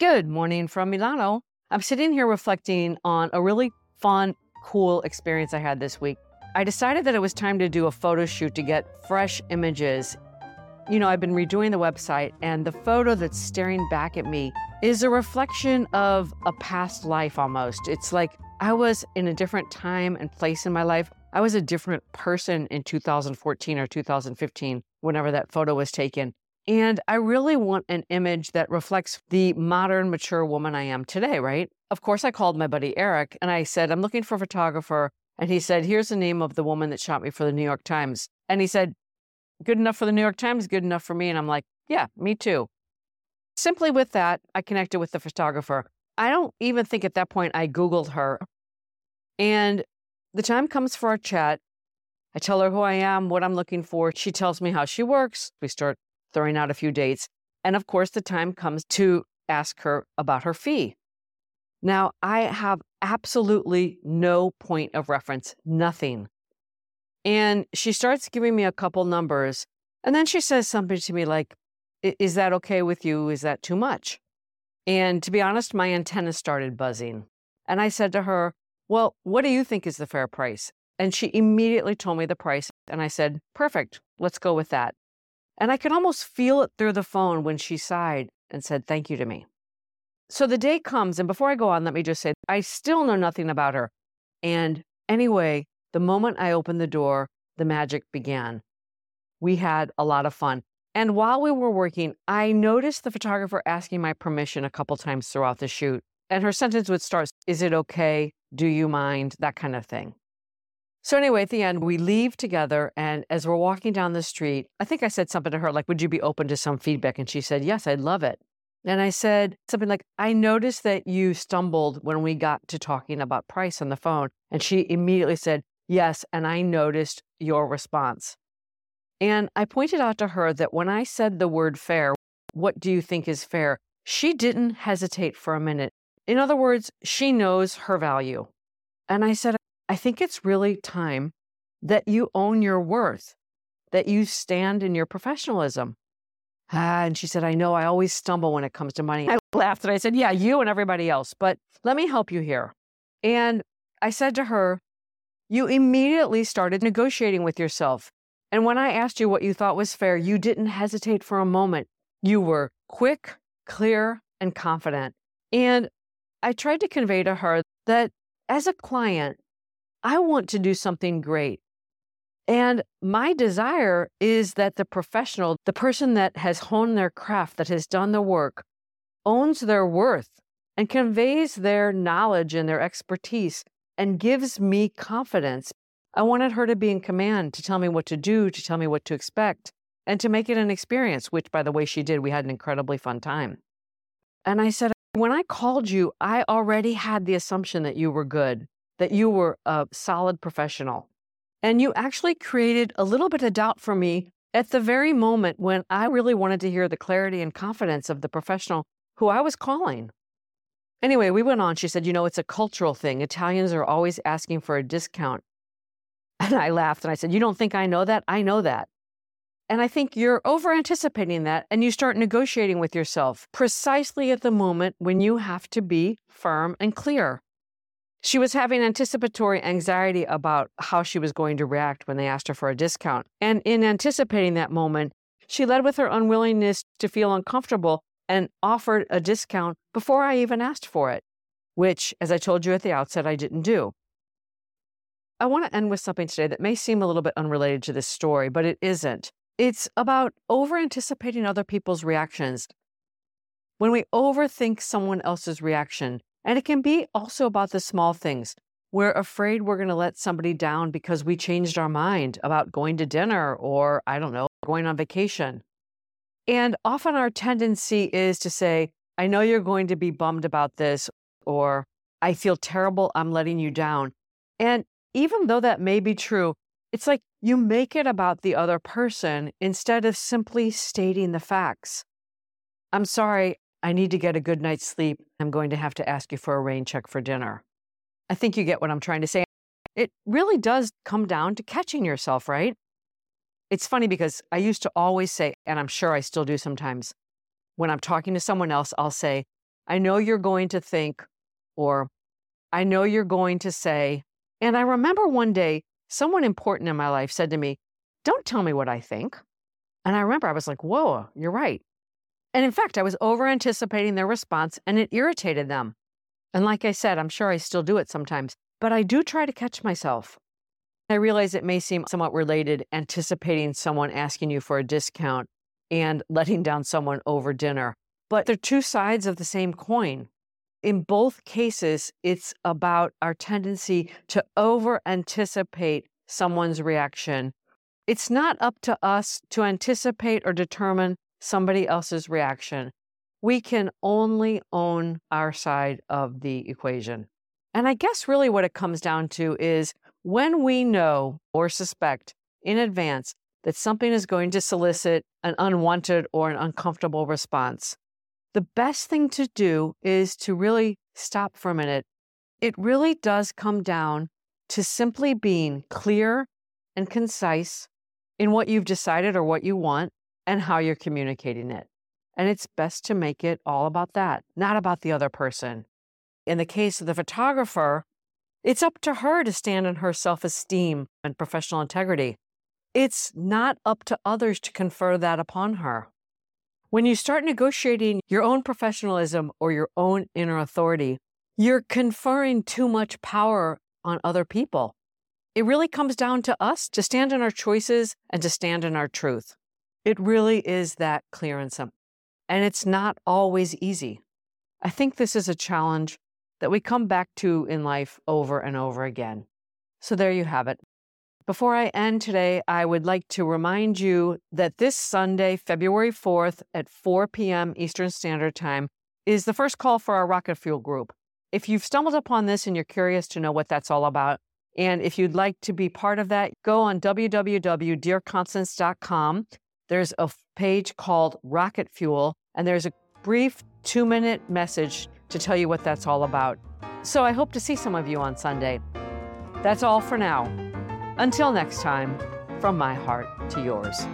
Good morning from Milano. I'm sitting here reflecting on a really fun, cool experience I had this week. I decided that it was time to do a photo shoot to get fresh images. You know, I've been redoing the website, and the photo that's staring back at me is a reflection of a past life almost. It's like I was in a different time and place in my life. I was a different person in 2014 or 2015, whenever that photo was taken. And I really want an image that reflects the modern, mature woman I am today, right? Of course, I called my buddy Eric and I said, I'm looking for a photographer. And he said, Here's the name of the woman that shot me for the New York Times. And he said, Good enough for the New York Times, good enough for me. And I'm like, Yeah, me too. Simply with that, I connected with the photographer. I don't even think at that point I Googled her. And the time comes for our chat. I tell her who I am, what I'm looking for. She tells me how she works. We start throwing out a few dates. And of course, the time comes to ask her about her fee. Now, I have absolutely no point of reference, nothing. And she starts giving me a couple numbers. And then she says something to me like, Is that okay with you? Is that too much? And to be honest, my antenna started buzzing. And I said to her, Well, what do you think is the fair price? And she immediately told me the price. And I said, Perfect, let's go with that. And I could almost feel it through the phone when she sighed and said thank you to me. So the day comes, and before I go on, let me just say I still know nothing about her. And anyway, the moment I opened the door, the magic began. We had a lot of fun. And while we were working, I noticed the photographer asking my permission a couple times throughout the shoot. And her sentence would start, Is it okay? Do you mind? That kind of thing. So, anyway, at the end, we leave together. And as we're walking down the street, I think I said something to her like, Would you be open to some feedback? And she said, Yes, I'd love it. And I said something like, I noticed that you stumbled when we got to talking about price on the phone. And she immediately said, Yes. And I noticed your response. And I pointed out to her that when I said the word fair, what do you think is fair? She didn't hesitate for a minute. In other words, she knows her value. And I said, I think it's really time that you own your worth, that you stand in your professionalism. Ah, and she said, I know I always stumble when it comes to money. I laughed and I said, Yeah, you and everybody else, but let me help you here. And I said to her, You immediately started negotiating with yourself. And when I asked you what you thought was fair, you didn't hesitate for a moment. You were quick, clear, and confident. And I tried to convey to her that as a client, I want to do something great. And my desire is that the professional, the person that has honed their craft, that has done the work, owns their worth and conveys their knowledge and their expertise and gives me confidence. I wanted her to be in command, to tell me what to do, to tell me what to expect, and to make it an experience, which, by the way, she did. We had an incredibly fun time. And I said, when I called you, I already had the assumption that you were good that you were a solid professional. And you actually created a little bit of doubt for me at the very moment when I really wanted to hear the clarity and confidence of the professional who I was calling. Anyway, we went on. She said, You know, it's a cultural thing. Italians are always asking for a discount. And I laughed and I said, You don't think I know that? I know that. And I think you're over anticipating that and you start negotiating with yourself precisely at the moment when you have to be firm and clear. She was having anticipatory anxiety about how she was going to react when they asked her for a discount. And in anticipating that moment, she led with her unwillingness to feel uncomfortable and offered a discount before I even asked for it, which, as I told you at the outset, I didn't do. I want to end with something today that may seem a little bit unrelated to this story, but it isn't. It's about over anticipating other people's reactions. When we overthink someone else's reaction, and it can be also about the small things. We're afraid we're going to let somebody down because we changed our mind about going to dinner or, I don't know, going on vacation. And often our tendency is to say, I know you're going to be bummed about this, or I feel terrible, I'm letting you down. And even though that may be true, it's like you make it about the other person instead of simply stating the facts. I'm sorry, I need to get a good night's sleep. I'm going to have to ask you for a rain check for dinner. I think you get what I'm trying to say. It really does come down to catching yourself, right? It's funny because I used to always say, and I'm sure I still do sometimes, when I'm talking to someone else, I'll say, I know you're going to think, or I know you're going to say. And I remember one day, someone important in my life said to me, Don't tell me what I think. And I remember I was like, Whoa, you're right. And in fact, I was over anticipating their response and it irritated them. And like I said, I'm sure I still do it sometimes, but I do try to catch myself. I realize it may seem somewhat related, anticipating someone asking you for a discount and letting down someone over dinner, but they're two sides of the same coin. In both cases, it's about our tendency to over anticipate someone's reaction. It's not up to us to anticipate or determine somebody else's reaction. We can only own our side of the equation. And I guess really what it comes down to is when we know or suspect in advance that something is going to solicit an unwanted or an uncomfortable response, the best thing to do is to really stop for a minute. It really does come down to simply being clear and concise in what you've decided or what you want and how you're communicating it. And it's best to make it all about that, not about the other person. In the case of the photographer, it's up to her to stand on her self esteem and professional integrity. It's not up to others to confer that upon her. When you start negotiating your own professionalism or your own inner authority, you're conferring too much power on other people. It really comes down to us to stand in our choices and to stand in our truth. It really is that clear and simple. And it's not always easy. I think this is a challenge that we come back to in life over and over again. So there you have it. Before I end today, I would like to remind you that this Sunday, February 4th at 4 p.m. Eastern Standard Time, is the first call for our Rocket Fuel group. If you've stumbled upon this and you're curious to know what that's all about, and if you'd like to be part of that, go on www.dearconstance.com. There's a page called Rocket Fuel, and there's a brief two minute message to tell you what that's all about. So I hope to see some of you on Sunday. That's all for now. Until next time, from my heart to yours.